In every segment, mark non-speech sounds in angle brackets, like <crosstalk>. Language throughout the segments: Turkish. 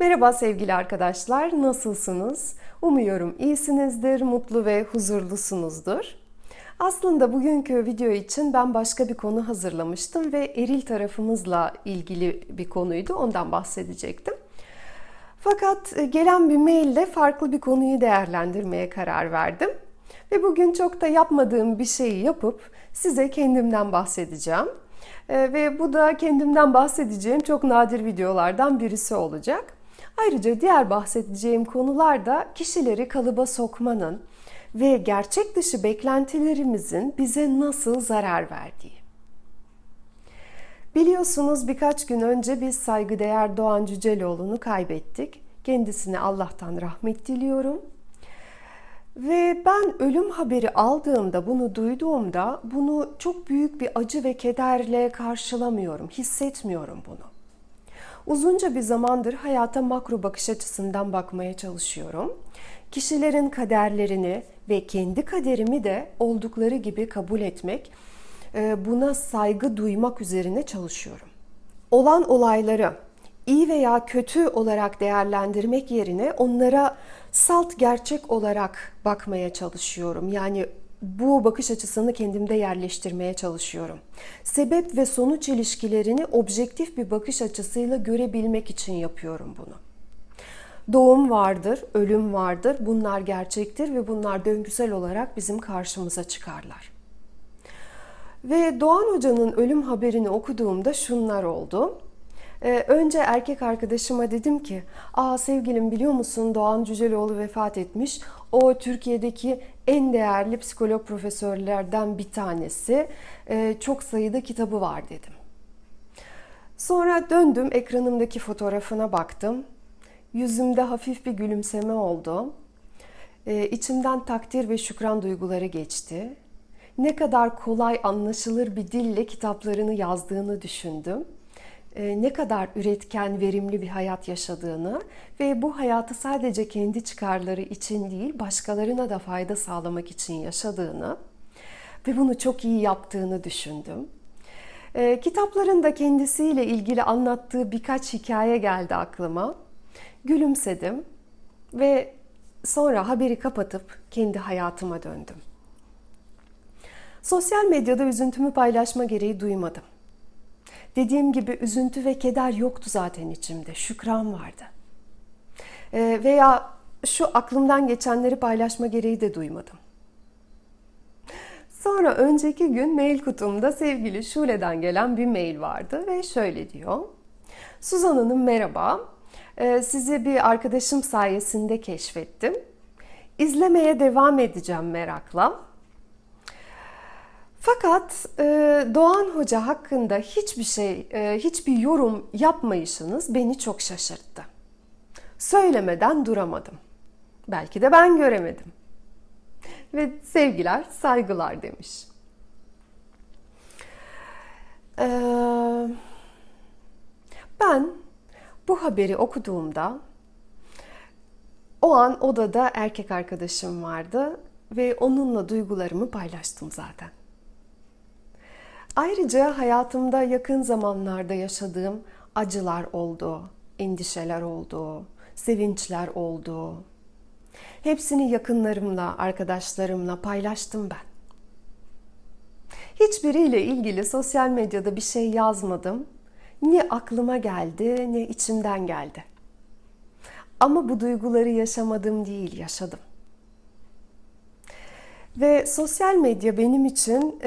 Merhaba sevgili arkadaşlar, nasılsınız? Umuyorum iyisinizdir, mutlu ve huzurlusunuzdur. Aslında bugünkü video için ben başka bir konu hazırlamıştım ve eril tarafımızla ilgili bir konuydu, ondan bahsedecektim. Fakat e, gelen bir maille farklı bir konuyu değerlendirmeye karar verdim. Ve bugün çok da yapmadığım bir şeyi yapıp size kendimden bahsedeceğim. E, ve bu da kendimden bahsedeceğim çok nadir videolardan birisi olacak. Ayrıca diğer bahsedeceğim konular da kişileri kalıba sokmanın ve gerçek dışı beklentilerimizin bize nasıl zarar verdiği. Biliyorsunuz birkaç gün önce biz saygıdeğer Doğan Cüceloğlu'nu kaybettik. Kendisine Allah'tan rahmet diliyorum. Ve ben ölüm haberi aldığımda, bunu duyduğumda bunu çok büyük bir acı ve kederle karşılamıyorum, hissetmiyorum bunu. Uzunca bir zamandır hayata makro bakış açısından bakmaya çalışıyorum. Kişilerin kaderlerini ve kendi kaderimi de oldukları gibi kabul etmek, e, buna saygı duymak üzerine çalışıyorum. Olan olayları iyi veya kötü olarak değerlendirmek yerine onlara salt gerçek olarak bakmaya çalışıyorum. Yani bu bakış açısını kendimde yerleştirmeye çalışıyorum. Sebep ve sonuç ilişkilerini objektif bir bakış açısıyla görebilmek için yapıyorum bunu. Doğum vardır, ölüm vardır. Bunlar gerçektir ve bunlar döngüsel olarak bizim karşımıza çıkarlar. Ve Doğan Hoca'nın ölüm haberini okuduğumda şunlar oldu. Ee, önce erkek arkadaşıma dedim ki, ''Aa sevgilim biliyor musun Doğan Cüceloğlu vefat etmiş. O Türkiye'deki en değerli psikolog profesörlerden bir tanesi. Ee, çok sayıda kitabı var.'' dedim. Sonra döndüm ekranımdaki fotoğrafına baktım. Yüzümde hafif bir gülümseme oldu. Ee, içimden takdir ve şükran duyguları geçti. Ne kadar kolay anlaşılır bir dille kitaplarını yazdığını düşündüm. E, ne kadar üretken, verimli bir hayat yaşadığını ve bu hayatı sadece kendi çıkarları için değil, başkalarına da fayda sağlamak için yaşadığını ve bunu çok iyi yaptığını düşündüm. E, kitaplarında kendisiyle ilgili anlattığı birkaç hikaye geldi aklıma. Gülümsedim ve sonra haberi kapatıp kendi hayatıma döndüm. Sosyal medyada üzüntümü paylaşma gereği duymadım. Dediğim gibi üzüntü ve keder yoktu zaten içimde. Şükran vardı. E, veya şu aklımdan geçenleri paylaşma gereği de duymadım. Sonra önceki gün mail kutumda sevgili Şule'den gelen bir mail vardı ve şöyle diyor. Suzan Hanım merhaba. Ee, sizi bir arkadaşım sayesinde keşfettim. İzlemeye devam edeceğim merakla. Fakat e, Doğan Hoca hakkında hiçbir şey, e, hiçbir yorum yapmayışınız beni çok şaşırttı. Söylemeden duramadım. Belki de ben göremedim. Ve sevgiler, saygılar demiş. Ee, ben bu haberi okuduğumda o an odada erkek arkadaşım vardı ve onunla duygularımı paylaştım zaten. Ayrıca hayatımda yakın zamanlarda yaşadığım acılar oldu, endişeler oldu, sevinçler oldu. Hepsini yakınlarımla, arkadaşlarımla paylaştım ben. Hiçbiriyle ilgili sosyal medyada bir şey yazmadım. Ne aklıma geldi, ne içimden geldi. Ama bu duyguları yaşamadım değil, yaşadım. Ve sosyal medya benim için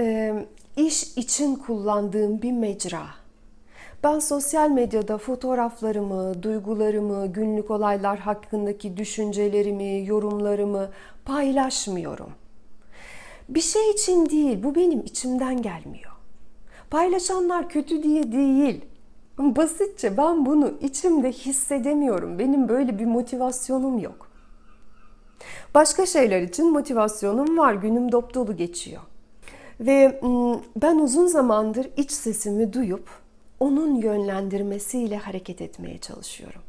iş için kullandığım bir mecra. Ben sosyal medyada fotoğraflarımı, duygularımı, günlük olaylar hakkındaki düşüncelerimi, yorumlarımı paylaşmıyorum. Bir şey için değil, bu benim içimden gelmiyor. Paylaşanlar kötü diye değil. <laughs> Basitçe ben bunu içimde hissedemiyorum. Benim böyle bir motivasyonum yok. Başka şeyler için motivasyonum var. Günüm dop geçiyor. Ve ben uzun zamandır iç sesimi duyup onun yönlendirmesiyle hareket etmeye çalışıyorum.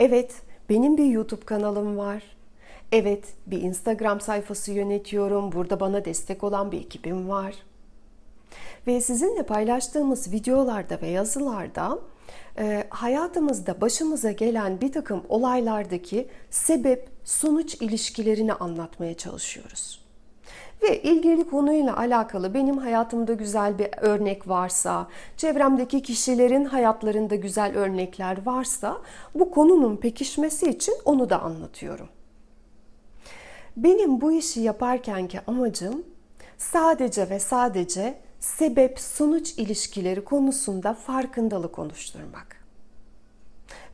Evet, benim bir YouTube kanalım var. Evet, bir Instagram sayfası yönetiyorum. Burada bana destek olan bir ekibim var. Ve sizinle paylaştığımız videolarda ve yazılarda hayatımızda başımıza gelen bir takım olaylardaki sebep sonuç ilişkilerini anlatmaya çalışıyoruz. Ve ilgili konuyla alakalı benim hayatımda güzel bir örnek varsa, çevremdeki kişilerin hayatlarında güzel örnekler varsa bu konunun pekişmesi için onu da anlatıyorum. Benim bu işi yaparkenki amacım sadece ve sadece sebep sonuç ilişkileri konusunda farkındalık oluşturmak.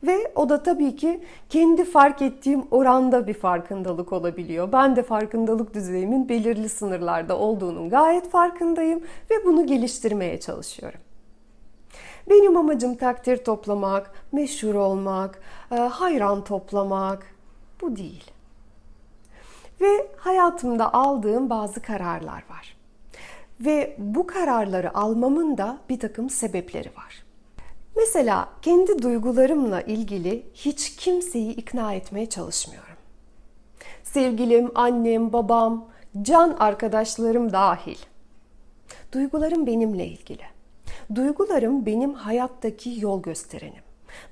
Ve o da tabii ki kendi fark ettiğim oranda bir farkındalık olabiliyor. Ben de farkındalık düzeyimin belirli sınırlarda olduğunun gayet farkındayım ve bunu geliştirmeye çalışıyorum. Benim amacım takdir toplamak, meşhur olmak, e, hayran toplamak bu değil. Ve hayatımda aldığım bazı kararlar var. Ve bu kararları almamın da bir takım sebepleri var. Mesela kendi duygularımla ilgili hiç kimseyi ikna etmeye çalışmıyorum. Sevgilim, annem, babam, can arkadaşlarım dahil. Duygularım benimle ilgili. Duygularım benim hayattaki yol gösterenim.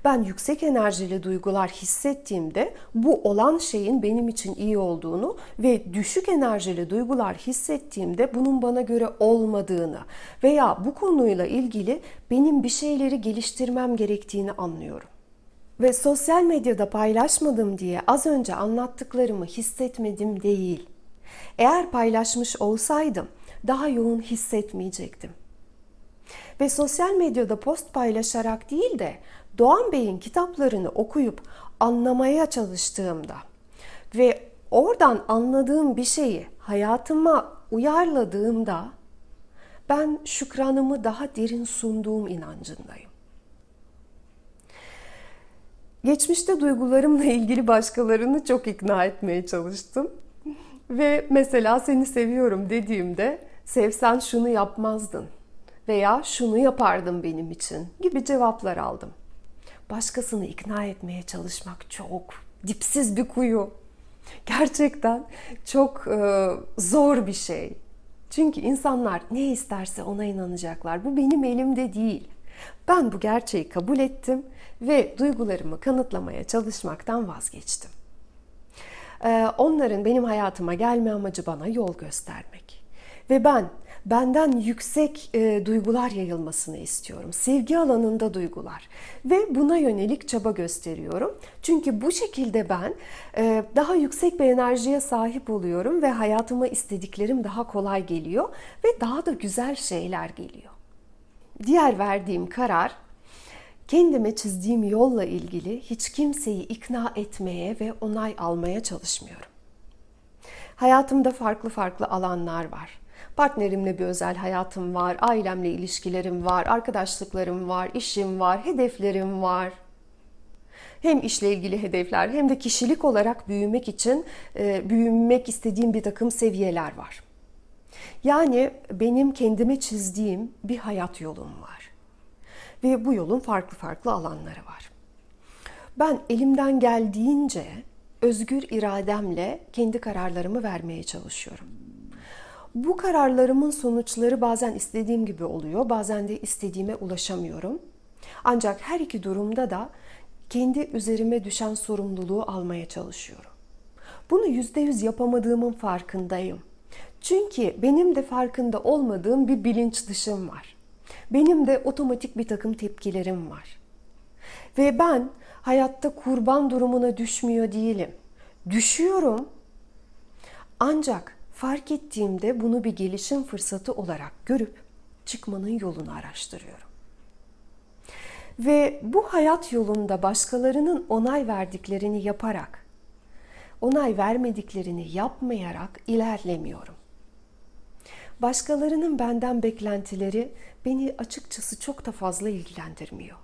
Ben yüksek enerjili duygular hissettiğimde bu olan şeyin benim için iyi olduğunu ve düşük enerjili duygular hissettiğimde bunun bana göre olmadığını veya bu konuyla ilgili benim bir şeyleri geliştirmem gerektiğini anlıyorum. Ve sosyal medyada paylaşmadım diye az önce anlattıklarımı hissetmedim değil. Eğer paylaşmış olsaydım daha yoğun hissetmeyecektim. Ve sosyal medyada post paylaşarak değil de Doğan Bey'in kitaplarını okuyup anlamaya çalıştığımda ve oradan anladığım bir şeyi hayatıma uyarladığımda ben şükranımı daha derin sunduğum inancındayım. Geçmişte duygularımla ilgili başkalarını çok ikna etmeye çalıştım. Ve mesela seni seviyorum dediğimde sevsen şunu yapmazdın veya şunu yapardın benim için gibi cevaplar aldım başkasını ikna etmeye çalışmak çok dipsiz bir kuyu. Gerçekten çok e, zor bir şey. Çünkü insanlar ne isterse ona inanacaklar. Bu benim elimde değil. Ben bu gerçeği kabul ettim ve duygularımı kanıtlamaya çalışmaktan vazgeçtim. Ee, onların benim hayatıma gelme amacı bana yol göstermek. Ve ben benden yüksek e, duygular yayılmasını istiyorum. Sevgi alanında duygular ve buna yönelik çaba gösteriyorum. Çünkü bu şekilde ben e, daha yüksek bir enerjiye sahip oluyorum ve hayatıma istediklerim daha kolay geliyor ve daha da güzel şeyler geliyor. Diğer verdiğim karar kendime çizdiğim yolla ilgili hiç kimseyi ikna etmeye ve onay almaya çalışmıyorum. Hayatımda farklı farklı alanlar var. Partnerimle bir özel hayatım var, ailemle ilişkilerim var, arkadaşlıklarım var, işim var, hedeflerim var. Hem işle ilgili hedefler hem de kişilik olarak büyümek için e, büyümek istediğim bir takım seviyeler var. Yani benim kendime çizdiğim bir hayat yolum var. Ve bu yolun farklı farklı alanları var. Ben elimden geldiğince özgür irademle kendi kararlarımı vermeye çalışıyorum. Bu kararlarımın sonuçları bazen istediğim gibi oluyor, bazen de istediğime ulaşamıyorum. Ancak her iki durumda da kendi üzerime düşen sorumluluğu almaya çalışıyorum. Bunu yüzde yüz yapamadığımın farkındayım. Çünkü benim de farkında olmadığım bir bilinç dışım var. Benim de otomatik bir takım tepkilerim var. Ve ben hayatta kurban durumuna düşmüyor değilim. Düşüyorum. Ancak fark ettiğimde bunu bir gelişim fırsatı olarak görüp çıkmanın yolunu araştırıyorum. Ve bu hayat yolunda başkalarının onay verdiklerini yaparak, onay vermediklerini yapmayarak ilerlemiyorum. Başkalarının benden beklentileri beni açıkçası çok da fazla ilgilendirmiyor.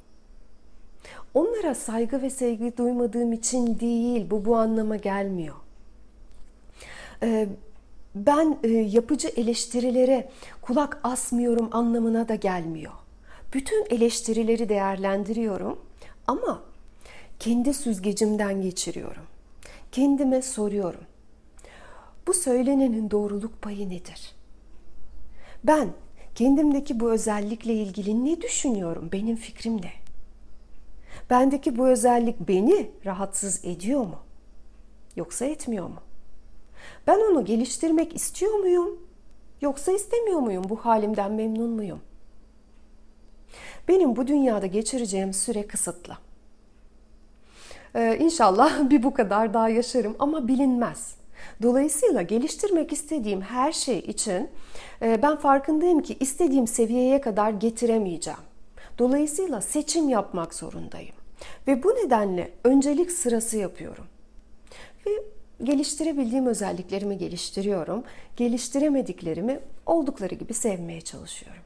Onlara saygı ve sevgi duymadığım için değil, bu bu anlama gelmiyor. Ben e, yapıcı eleştirilere kulak asmıyorum anlamına da gelmiyor. Bütün eleştirileri değerlendiriyorum ama kendi süzgecimden geçiriyorum. Kendime soruyorum. Bu söylenenin doğruluk payı nedir? Ben kendimdeki bu özellikle ilgili ne düşünüyorum? Benim fikrim ne? Bendeki bu özellik beni rahatsız ediyor mu? Yoksa etmiyor mu? Ben onu geliştirmek istiyor muyum? Yoksa istemiyor muyum? Bu halimden memnun muyum? Benim bu dünyada geçireceğim süre kısıtlı. Ee, inşallah <laughs> bir bu kadar daha yaşarım ama bilinmez. Dolayısıyla geliştirmek istediğim her şey için e, ben farkındayım ki istediğim seviyeye kadar getiremeyeceğim. Dolayısıyla seçim yapmak zorundayım. Ve bu nedenle öncelik sırası yapıyorum. Ve geliştirebildiğim özelliklerimi geliştiriyorum. Geliştiremediklerimi oldukları gibi sevmeye çalışıyorum.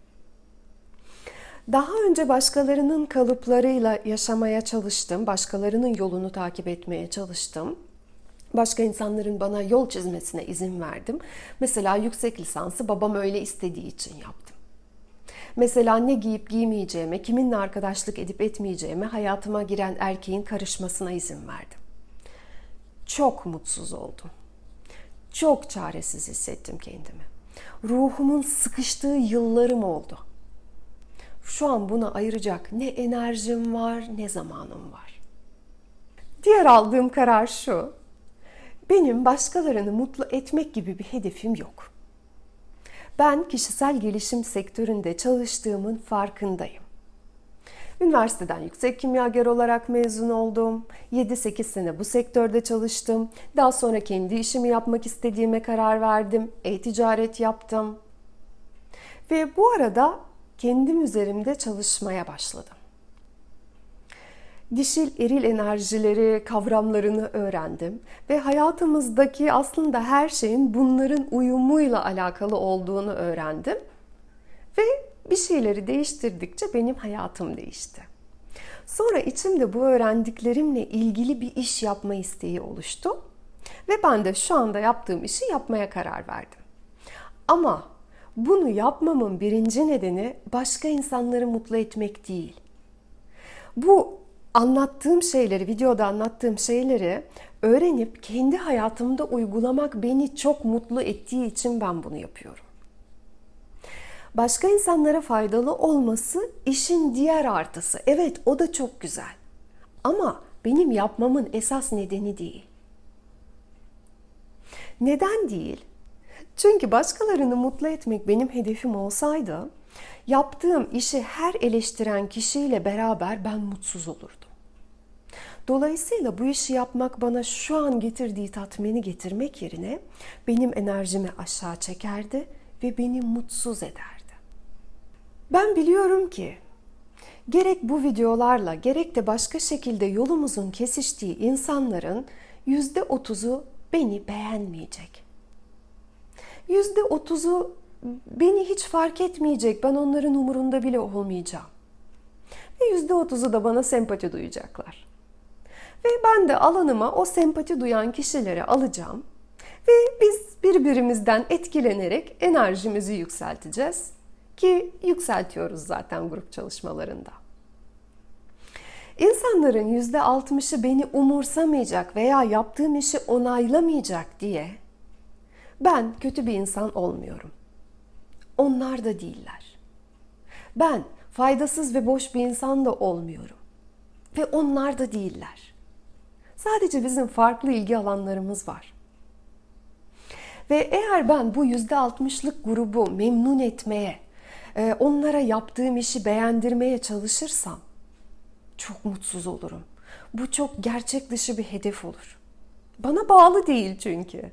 Daha önce başkalarının kalıplarıyla yaşamaya çalıştım. Başkalarının yolunu takip etmeye çalıştım. Başka insanların bana yol çizmesine izin verdim. Mesela yüksek lisansı babam öyle istediği için yaptım. Mesela ne giyip giymeyeceğime, kiminle arkadaşlık edip etmeyeceğime hayatıma giren erkeğin karışmasına izin verdim. Çok mutsuz oldum. Çok çaresiz hissettim kendimi. Ruhumun sıkıştığı yıllarım oldu. Şu an buna ayıracak ne enerjim var ne zamanım var. Diğer aldığım karar şu. Benim başkalarını mutlu etmek gibi bir hedefim yok. Ben kişisel gelişim sektöründe çalıştığımın farkındayım. Üniversiteden yüksek kimyager olarak mezun oldum. 7-8 sene bu sektörde çalıştım. Daha sonra kendi işimi yapmak istediğime karar verdim. E-ticaret yaptım. Ve bu arada kendim üzerimde çalışmaya başladım. Dişil eril enerjileri, kavramlarını öğrendim ve hayatımızdaki aslında her şeyin bunların uyumuyla alakalı olduğunu öğrendim. Ve bir şeyleri değiştirdikçe benim hayatım değişti. Sonra içimde bu öğrendiklerimle ilgili bir iş yapma isteği oluştu ve ben de şu anda yaptığım işi yapmaya karar verdim. Ama bunu yapmamın birinci nedeni başka insanları mutlu etmek değil. Bu anlattığım şeyleri, videoda anlattığım şeyleri öğrenip kendi hayatımda uygulamak beni çok mutlu ettiği için ben bunu yapıyorum. Başka insanlara faydalı olması işin diğer artısı. Evet o da çok güzel. Ama benim yapmamın esas nedeni değil. Neden değil? Çünkü başkalarını mutlu etmek benim hedefim olsaydı, yaptığım işi her eleştiren kişiyle beraber ben mutsuz olurdum. Dolayısıyla bu işi yapmak bana şu an getirdiği tatmini getirmek yerine benim enerjimi aşağı çekerdi ve beni mutsuz ederdi. Ben biliyorum ki gerek bu videolarla gerek de başka şekilde yolumuzun kesiştiği insanların yüzde otuzu beni beğenmeyecek. Yüzde otuzu beni hiç fark etmeyecek. Ben onların umurunda bile olmayacağım. Ve yüzde otuzu da bana sempati duyacaklar. Ve ben de alanıma o sempati duyan kişileri alacağım. Ve biz birbirimizden etkilenerek enerjimizi yükselteceğiz. Ki yükseltiyoruz zaten grup çalışmalarında. İnsanların yüzde altmışı beni umursamayacak veya yaptığım işi onaylamayacak diye ben kötü bir insan olmuyorum. Onlar da değiller. Ben faydasız ve boş bir insan da olmuyorum. Ve onlar da değiller. Sadece bizim farklı ilgi alanlarımız var. Ve eğer ben bu yüzde altmışlık grubu memnun etmeye, onlara yaptığım işi beğendirmeye çalışırsam çok mutsuz olurum. Bu çok gerçek dışı bir hedef olur. Bana bağlı değil çünkü.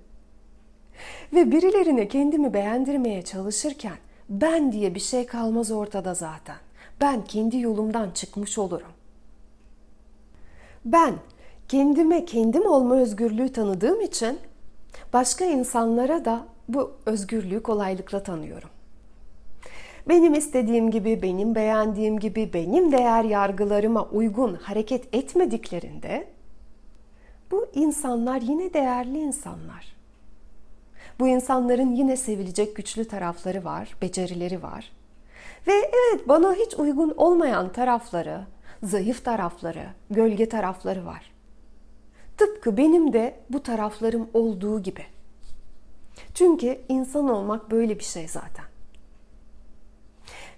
Ve birilerine kendimi beğendirmeye çalışırken ben diye bir şey kalmaz ortada zaten. Ben kendi yolumdan çıkmış olurum. Ben kendime kendim olma özgürlüğü tanıdığım için başka insanlara da bu özgürlüğü kolaylıkla tanıyorum. Benim istediğim gibi, benim beğendiğim gibi, benim değer yargılarıma uygun hareket etmediklerinde bu insanlar yine değerli insanlar. Bu insanların yine sevilecek güçlü tarafları var, becerileri var. Ve evet bana hiç uygun olmayan tarafları, zayıf tarafları, gölge tarafları var. Tıpkı benim de bu taraflarım olduğu gibi. Çünkü insan olmak böyle bir şey zaten.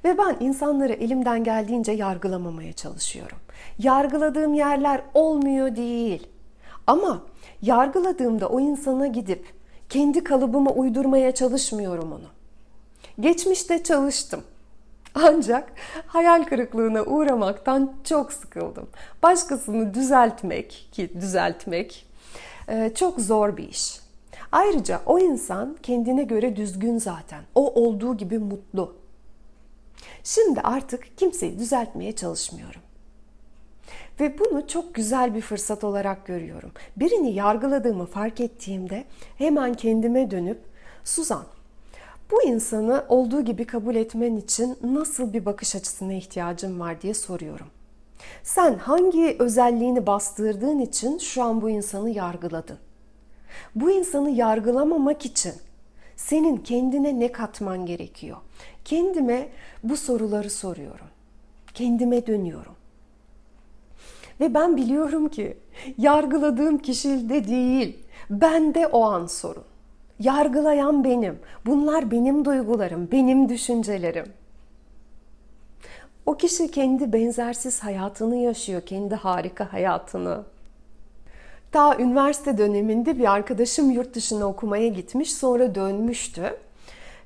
Ve ben insanları elimden geldiğince yargılamamaya çalışıyorum. Yargıladığım yerler olmuyor değil. Ama yargıladığımda o insana gidip kendi kalıbıma uydurmaya çalışmıyorum onu. Geçmişte çalıştım. Ancak hayal kırıklığına uğramaktan çok sıkıldım. Başkasını düzeltmek ki düzeltmek e, çok zor bir iş. Ayrıca o insan kendine göre düzgün zaten. O olduğu gibi mutlu. Şimdi artık kimseyi düzeltmeye çalışmıyorum. Ve bunu çok güzel bir fırsat olarak görüyorum. Birini yargıladığımı fark ettiğimde hemen kendime dönüp Suzan bu insanı olduğu gibi kabul etmen için nasıl bir bakış açısına ihtiyacın var diye soruyorum. Sen hangi özelliğini bastırdığın için şu an bu insanı yargıladın? Bu insanı yargılamamak için senin kendine ne katman gerekiyor? Kendime bu soruları soruyorum. Kendime dönüyorum. Ve ben biliyorum ki yargıladığım kişide değil, bende o an sorun. Yargılayan benim. Bunlar benim duygularım, benim düşüncelerim. O kişi kendi benzersiz hayatını yaşıyor, kendi harika hayatını. Daha üniversite döneminde bir arkadaşım yurt dışına okumaya gitmiş, sonra dönmüştü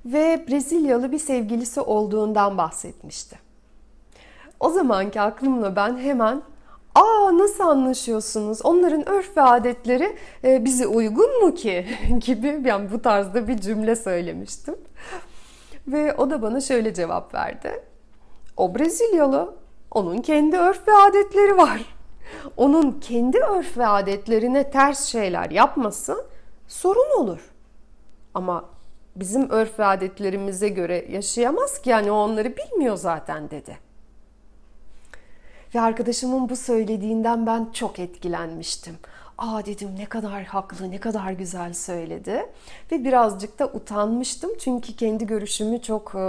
ve Brezilyalı bir sevgilisi olduğundan bahsetmişti. O zamanki aklımla ben hemen Aa nasıl anlaşıyorsunuz? Onların örf ve adetleri e, bize uygun mu ki? <laughs> gibi yani bu tarzda bir cümle söylemiştim. Ve o da bana şöyle cevap verdi. O Brezilyalı. Onun kendi örf ve adetleri var. Onun kendi örf ve adetlerine ters şeyler yapması sorun olur. Ama bizim örf ve adetlerimize göre yaşayamaz ki yani o onları bilmiyor zaten dedi. Ve arkadaşımın bu söylediğinden ben çok etkilenmiştim. Aa dedim ne kadar haklı, ne kadar güzel söyledi. Ve birazcık da utanmıştım. Çünkü kendi görüşümü çok e,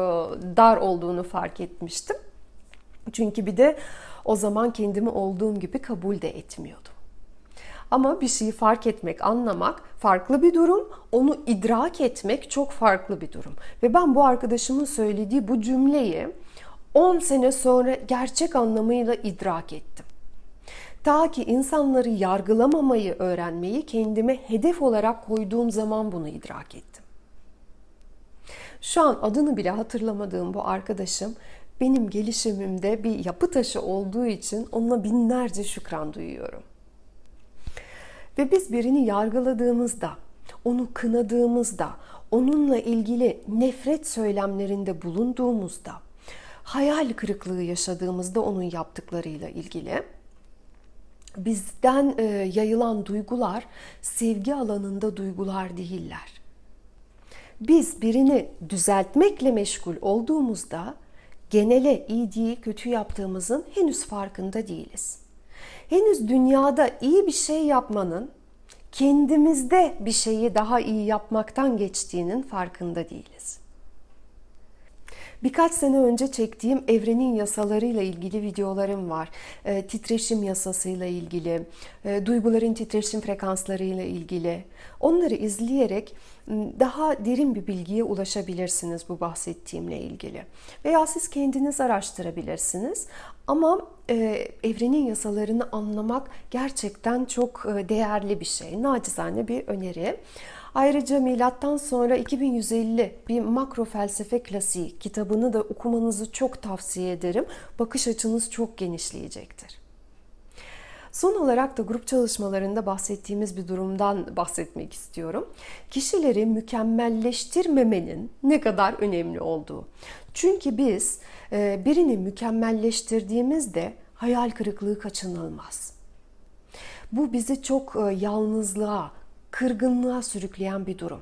dar olduğunu fark etmiştim. Çünkü bir de o zaman kendimi olduğum gibi kabul de etmiyordum. Ama bir şeyi fark etmek, anlamak farklı bir durum. Onu idrak etmek çok farklı bir durum. Ve ben bu arkadaşımın söylediği bu cümleyi 10 sene sonra gerçek anlamıyla idrak ettim. Ta ki insanları yargılamamayı öğrenmeyi kendime hedef olarak koyduğum zaman bunu idrak ettim. Şu an adını bile hatırlamadığım bu arkadaşım benim gelişimimde bir yapı taşı olduğu için ona binlerce şükran duyuyorum. Ve biz birini yargıladığımızda, onu kınadığımızda, onunla ilgili nefret söylemlerinde bulunduğumuzda hayal kırıklığı yaşadığımızda onun yaptıklarıyla ilgili bizden e, yayılan duygular sevgi alanında duygular değiller. Biz birini düzeltmekle meşgul olduğumuzda genele iyi değil kötü yaptığımızın henüz farkında değiliz. Henüz dünyada iyi bir şey yapmanın kendimizde bir şeyi daha iyi yapmaktan geçtiğinin farkında değiliz. Birkaç sene önce çektiğim evrenin yasalarıyla ilgili videolarım var. E, titreşim yasasıyla ilgili, e, duyguların titreşim frekanslarıyla ilgili. Onları izleyerek daha derin bir bilgiye ulaşabilirsiniz bu bahsettiğimle ilgili. Veya siz kendiniz araştırabilirsiniz. Ama e, evrenin yasalarını anlamak gerçekten çok e, değerli bir şey. Nacizane bir öneri. Ayrıca milattan sonra 2150 bir makro felsefe klasiği kitabını da okumanızı çok tavsiye ederim. Bakış açınız çok genişleyecektir. Son olarak da grup çalışmalarında bahsettiğimiz bir durumdan bahsetmek istiyorum. Kişileri mükemmelleştirmemenin ne kadar önemli olduğu. Çünkü biz e, birini mükemmelleştirdiğimizde hayal kırıklığı kaçınılmaz. Bu bizi çok e, yalnızlığa, kırgınlığa sürükleyen bir durum.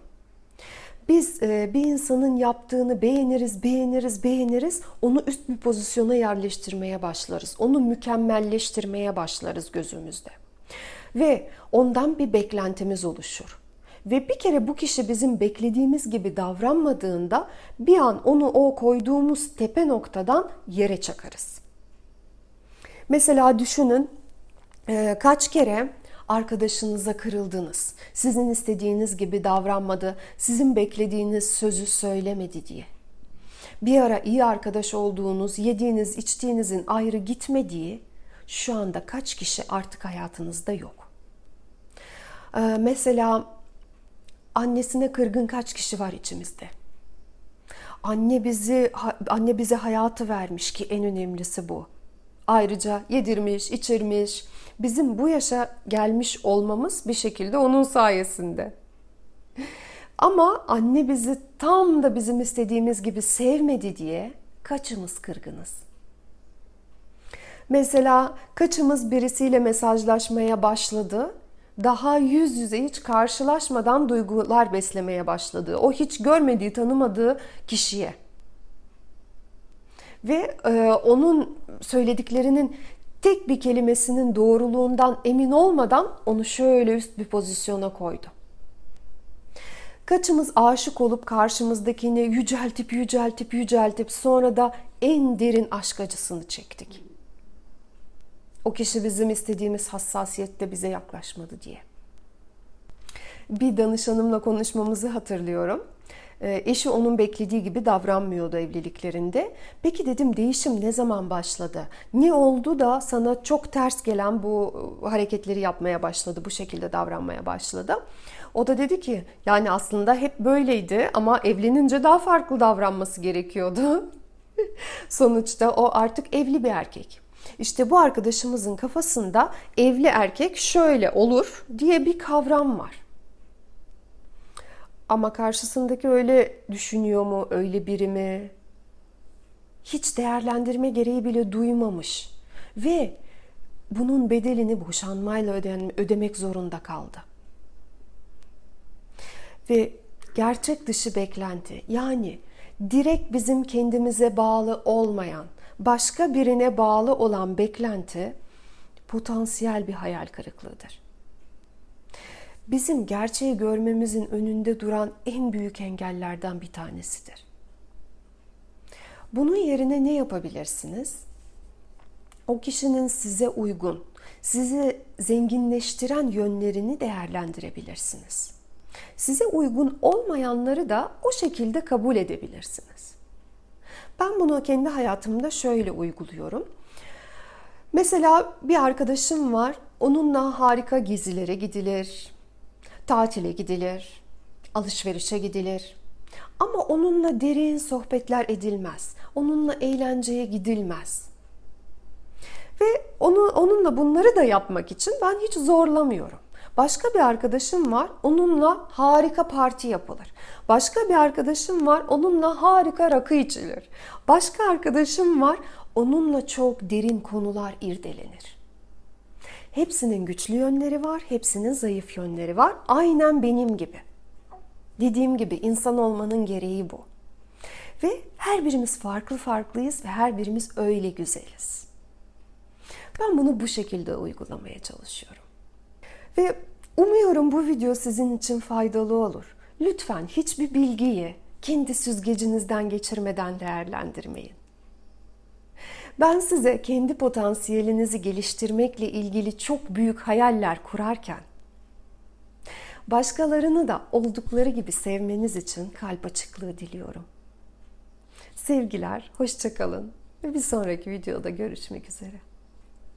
Biz e, bir insanın yaptığını beğeniriz, beğeniriz, beğeniriz. Onu üst bir pozisyona yerleştirmeye başlarız. Onu mükemmelleştirmeye başlarız gözümüzde. Ve ondan bir beklentimiz oluşur. Ve bir kere bu kişi bizim beklediğimiz gibi davranmadığında bir an onu o koyduğumuz tepe noktadan yere çakarız. Mesela düşünün e, kaç kere arkadaşınıza kırıldınız. Sizin istediğiniz gibi davranmadı, sizin beklediğiniz sözü söylemedi diye. bir ara iyi arkadaş olduğunuz, yediğiniz, içtiğinizin ayrı gitmediği şu anda kaç kişi artık hayatınızda yok? Ee, mesela annesine kırgın kaç kişi var içimizde? Anne bizi anne bize hayatı vermiş ki en önemlisi bu. Ayrıca yedirmiş, içirmiş. Bizim bu yaşa gelmiş olmamız bir şekilde onun sayesinde. Ama anne bizi tam da bizim istediğimiz gibi sevmedi diye kaçımız kırgınız? Mesela kaçımız birisiyle mesajlaşmaya başladı daha yüz yüze hiç karşılaşmadan duygular beslemeye başladı. O hiç görmediği, tanımadığı kişiye. Ve e, onun söylediklerinin tek bir kelimesinin doğruluğundan emin olmadan onu şöyle üst bir pozisyona koydu. Kaçımız aşık olup karşımızdakini yüceltip yüceltip yüceltip sonra da en derin aşk acısını çektik. O kişi bizim istediğimiz hassasiyette bize yaklaşmadı diye. Bir danışanımla konuşmamızı hatırlıyorum. E, eşi onun beklediği gibi davranmıyordu evliliklerinde. Peki dedim değişim ne zaman başladı? Ne oldu da sana çok ters gelen bu hareketleri yapmaya başladı, bu şekilde davranmaya başladı? O da dedi ki yani aslında hep böyleydi ama evlenince daha farklı davranması gerekiyordu. <laughs> Sonuçta o artık evli bir erkek. İşte bu arkadaşımızın kafasında evli erkek şöyle olur diye bir kavram var. Ama karşısındaki öyle düşünüyor mu, öyle biri mi? Hiç değerlendirme gereği bile duymamış ve bunun bedelini boşanmayla ödemek zorunda kaldı. Ve gerçek dışı beklenti yani direkt bizim kendimize bağlı olmayan, başka birine bağlı olan beklenti potansiyel bir hayal kırıklığıdır. Bizim gerçeği görmemizin önünde duran en büyük engellerden bir tanesidir. Bunun yerine ne yapabilirsiniz? O kişinin size uygun, sizi zenginleştiren yönlerini değerlendirebilirsiniz. Size uygun olmayanları da o şekilde kabul edebilirsiniz. Ben bunu kendi hayatımda şöyle uyguluyorum. Mesela bir arkadaşım var. Onunla harika gezilere gidilir, tatile gidilir, alışverişe gidilir. Ama onunla derin sohbetler edilmez. Onunla eğlenceye gidilmez. Ve onu, onunla bunları da yapmak için ben hiç zorlamıyorum. Başka bir arkadaşım var, onunla harika parti yapılır. Başka bir arkadaşım var, onunla harika rakı içilir. Başka arkadaşım var, onunla çok derin konular irdelenir. Hepsinin güçlü yönleri var, hepsinin zayıf yönleri var. Aynen benim gibi. Dediğim gibi insan olmanın gereği bu. Ve her birimiz farklı farklıyız ve her birimiz öyle güzeliz. Ben bunu bu şekilde uygulamaya çalışıyorum. Ve umuyorum bu video sizin için faydalı olur. Lütfen hiçbir bilgiyi kendi süzgecinizden geçirmeden değerlendirmeyin. Ben size kendi potansiyelinizi geliştirmekle ilgili çok büyük hayaller kurarken başkalarını da oldukları gibi sevmeniz için kalp açıklığı diliyorum. Sevgiler, hoşçakalın ve bir sonraki videoda görüşmek üzere.